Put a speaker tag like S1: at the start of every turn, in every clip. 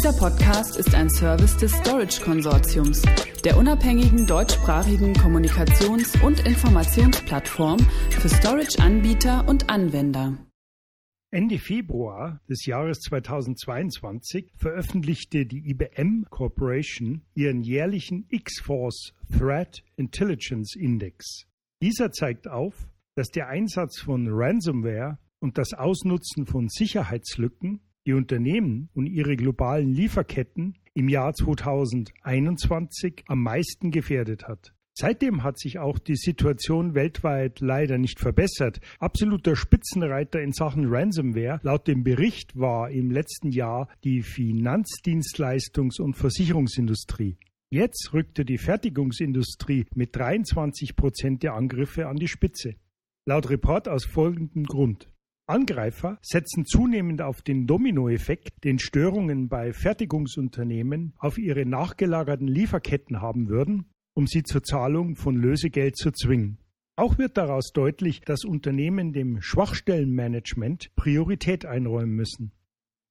S1: Dieser Podcast ist ein Service des Storage Konsortiums, der unabhängigen deutschsprachigen Kommunikations- und Informationsplattform für Storage-Anbieter und Anwender.
S2: Ende Februar des Jahres 2022 veröffentlichte die IBM Corporation ihren jährlichen X-Force Threat Intelligence Index. Dieser zeigt auf, dass der Einsatz von Ransomware und das Ausnutzen von Sicherheitslücken die Unternehmen und ihre globalen Lieferketten im Jahr 2021 am meisten gefährdet hat. Seitdem hat sich auch die Situation weltweit leider nicht verbessert. Absoluter Spitzenreiter in Sachen Ransomware laut dem Bericht war im letzten Jahr die Finanzdienstleistungs- und Versicherungsindustrie. Jetzt rückte die Fertigungsindustrie mit 23 Prozent der Angriffe an die Spitze. Laut Report aus folgendem Grund. Angreifer setzen zunehmend auf den Dominoeffekt, den Störungen bei Fertigungsunternehmen auf ihre nachgelagerten Lieferketten haben würden, um sie zur Zahlung von Lösegeld zu zwingen. Auch wird daraus deutlich, dass Unternehmen dem Schwachstellenmanagement Priorität einräumen müssen.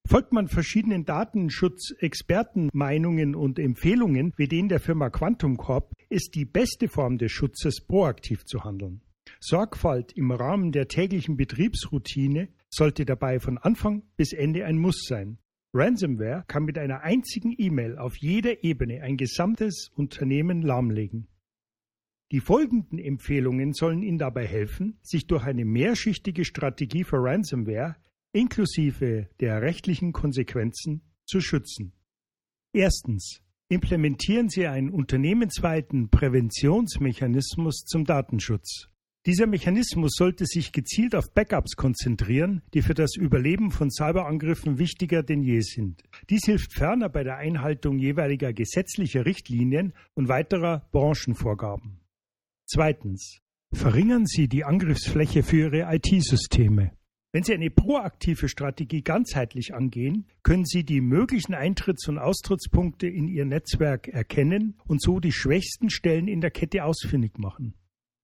S2: Folgt man verschiedenen Datenschutzexpertenmeinungen und Empfehlungen wie den der Firma Quantum Corp, ist die beste Form des Schutzes proaktiv zu handeln. Sorgfalt im Rahmen der täglichen Betriebsroutine sollte dabei von Anfang bis Ende ein Muss sein. Ransomware kann mit einer einzigen E-Mail auf jeder Ebene ein gesamtes Unternehmen lahmlegen. Die folgenden Empfehlungen sollen Ihnen dabei helfen, sich durch eine mehrschichtige Strategie für Ransomware inklusive der rechtlichen Konsequenzen zu schützen. Erstens. Implementieren Sie einen unternehmensweiten Präventionsmechanismus zum Datenschutz. Dieser Mechanismus sollte sich gezielt auf Backups konzentrieren, die für das Überleben von Cyberangriffen wichtiger denn je sind. Dies hilft ferner bei der Einhaltung jeweiliger gesetzlicher Richtlinien und weiterer Branchenvorgaben. Zweitens. Verringern Sie die Angriffsfläche für Ihre IT-Systeme. Wenn Sie eine proaktive Strategie ganzheitlich angehen, können Sie die möglichen Eintritts- und Austrittspunkte in Ihr Netzwerk erkennen und so die schwächsten Stellen in der Kette ausfindig machen.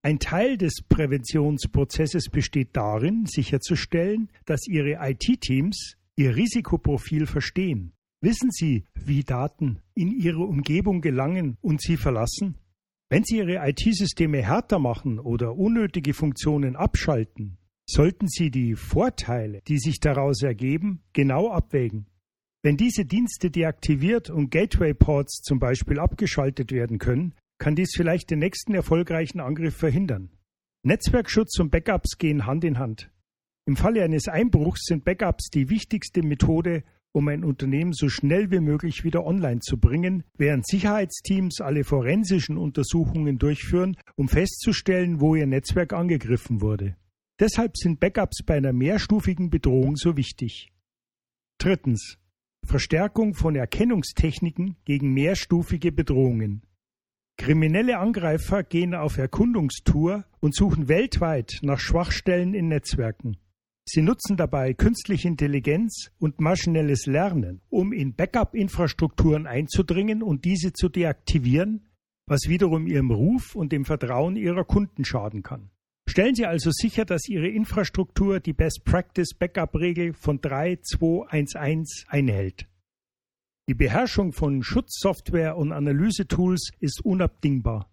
S2: Ein Teil des Präventionsprozesses besteht darin, sicherzustellen, dass Ihre IT-Teams Ihr Risikoprofil verstehen. Wissen Sie, wie Daten in Ihre Umgebung gelangen und sie verlassen? Wenn Sie Ihre IT-Systeme härter machen oder unnötige Funktionen abschalten, sollten Sie die Vorteile, die sich daraus ergeben, genau abwägen. Wenn diese Dienste deaktiviert und Gateway-Ports zum Beispiel abgeschaltet werden können, kann dies vielleicht den nächsten erfolgreichen Angriff verhindern. Netzwerkschutz und Backups gehen Hand in Hand. Im Falle eines Einbruchs sind Backups die wichtigste Methode, um ein Unternehmen so schnell wie möglich wieder online zu bringen, während Sicherheitsteams alle forensischen Untersuchungen durchführen, um festzustellen, wo ihr Netzwerk angegriffen wurde. Deshalb sind Backups bei einer mehrstufigen Bedrohung so wichtig. Drittens. Verstärkung von Erkennungstechniken gegen mehrstufige Bedrohungen. Kriminelle Angreifer gehen auf Erkundungstour und suchen weltweit nach Schwachstellen in Netzwerken. Sie nutzen dabei künstliche Intelligenz und maschinelles Lernen, um in Backup-Infrastrukturen einzudringen und diese zu deaktivieren, was wiederum ihrem Ruf und dem Vertrauen ihrer Kunden schaden kann. Stellen Sie also sicher, dass Ihre Infrastruktur die Best Practice Backup-Regel von 3211 einhält. Die Beherrschung von Schutzsoftware und Analysetools ist unabdingbar.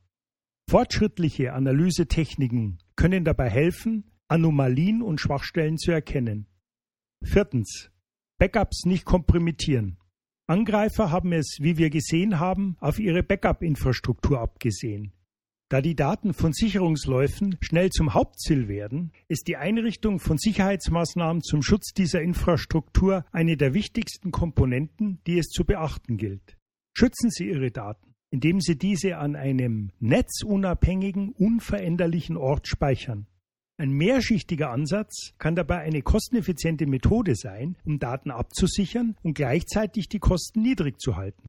S2: Fortschrittliche Analysetechniken können dabei helfen, Anomalien und Schwachstellen zu erkennen. Viertens. Backups nicht kompromittieren. Angreifer haben es, wie wir gesehen haben, auf ihre Backup-Infrastruktur abgesehen. Da die Daten von Sicherungsläufen schnell zum Hauptziel werden, ist die Einrichtung von Sicherheitsmaßnahmen zum Schutz dieser Infrastruktur eine der wichtigsten Komponenten, die es zu beachten gilt. Schützen Sie Ihre Daten, indem Sie diese an einem netzunabhängigen, unveränderlichen Ort speichern. Ein mehrschichtiger Ansatz kann dabei eine kosteneffiziente Methode sein, um Daten abzusichern und gleichzeitig die Kosten niedrig zu halten.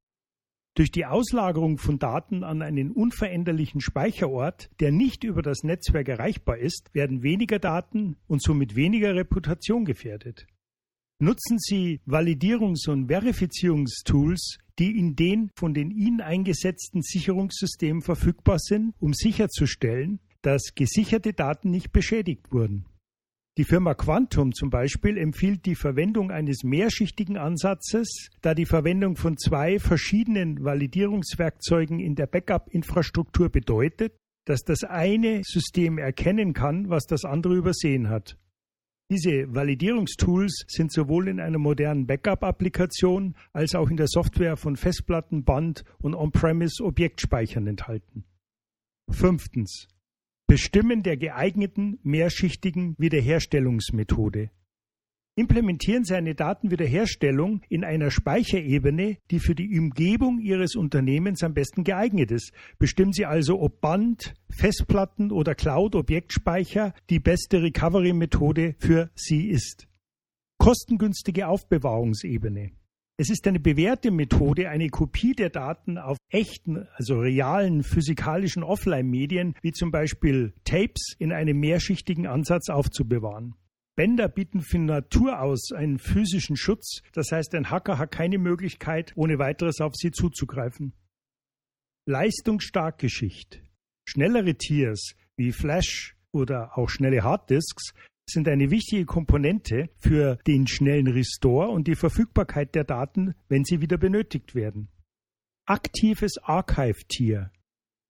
S2: Durch die Auslagerung von Daten an einen unveränderlichen Speicherort, der nicht über das Netzwerk erreichbar ist, werden weniger Daten und somit weniger Reputation gefährdet. Nutzen Sie Validierungs- und Verifizierungstools, die in den von den Ihnen eingesetzten Sicherungssystemen verfügbar sind, um sicherzustellen, dass gesicherte Daten nicht beschädigt wurden. Die Firma Quantum zum Beispiel empfiehlt die Verwendung eines mehrschichtigen Ansatzes, da die Verwendung von zwei verschiedenen Validierungswerkzeugen in der Backup-Infrastruktur bedeutet, dass das eine System erkennen kann, was das andere übersehen hat. Diese Validierungstools sind sowohl in einer modernen Backup-Applikation als auch in der Software von Festplatten, Band und On-Premise-Objektspeichern enthalten. Fünftens. Bestimmen der geeigneten mehrschichtigen Wiederherstellungsmethode. Implementieren Sie eine Datenwiederherstellung in einer Speicherebene, die für die Umgebung Ihres Unternehmens am besten geeignet ist. Bestimmen Sie also, ob Band, Festplatten oder Cloud-Objektspeicher die beste Recovery-Methode für Sie ist. Kostengünstige Aufbewahrungsebene. Es ist eine bewährte Methode, eine Kopie der Daten auf echten, also realen physikalischen Offline-Medien, wie zum Beispiel Tapes, in einem mehrschichtigen Ansatz aufzubewahren. Bänder bieten von Natur aus einen physischen Schutz, das heißt, ein Hacker hat keine Möglichkeit, ohne weiteres auf sie zuzugreifen. Leistungsstarke Schicht. Schnellere Tiers wie Flash oder auch schnelle Harddisks sind eine wichtige Komponente für den schnellen Restore und die Verfügbarkeit der Daten, wenn sie wieder benötigt werden. Aktives Archive-Tier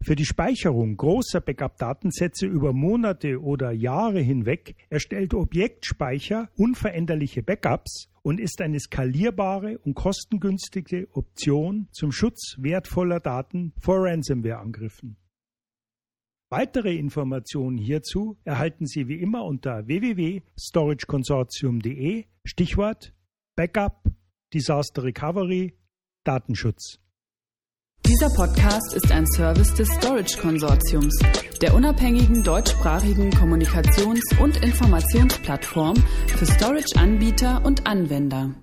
S2: für die Speicherung großer Backup-Datensätze über Monate oder Jahre hinweg erstellt Objektspeicher unveränderliche Backups und ist eine skalierbare und kostengünstige Option zum Schutz wertvoller Daten vor Ransomware-Angriffen. Weitere Informationen hierzu erhalten Sie wie immer unter www.storageconsortium.de Stichwort Backup, Disaster Recovery, Datenschutz.
S1: Dieser Podcast ist ein Service des Storage Konsortiums, der unabhängigen deutschsprachigen Kommunikations- und Informationsplattform für Storage-Anbieter und Anwender.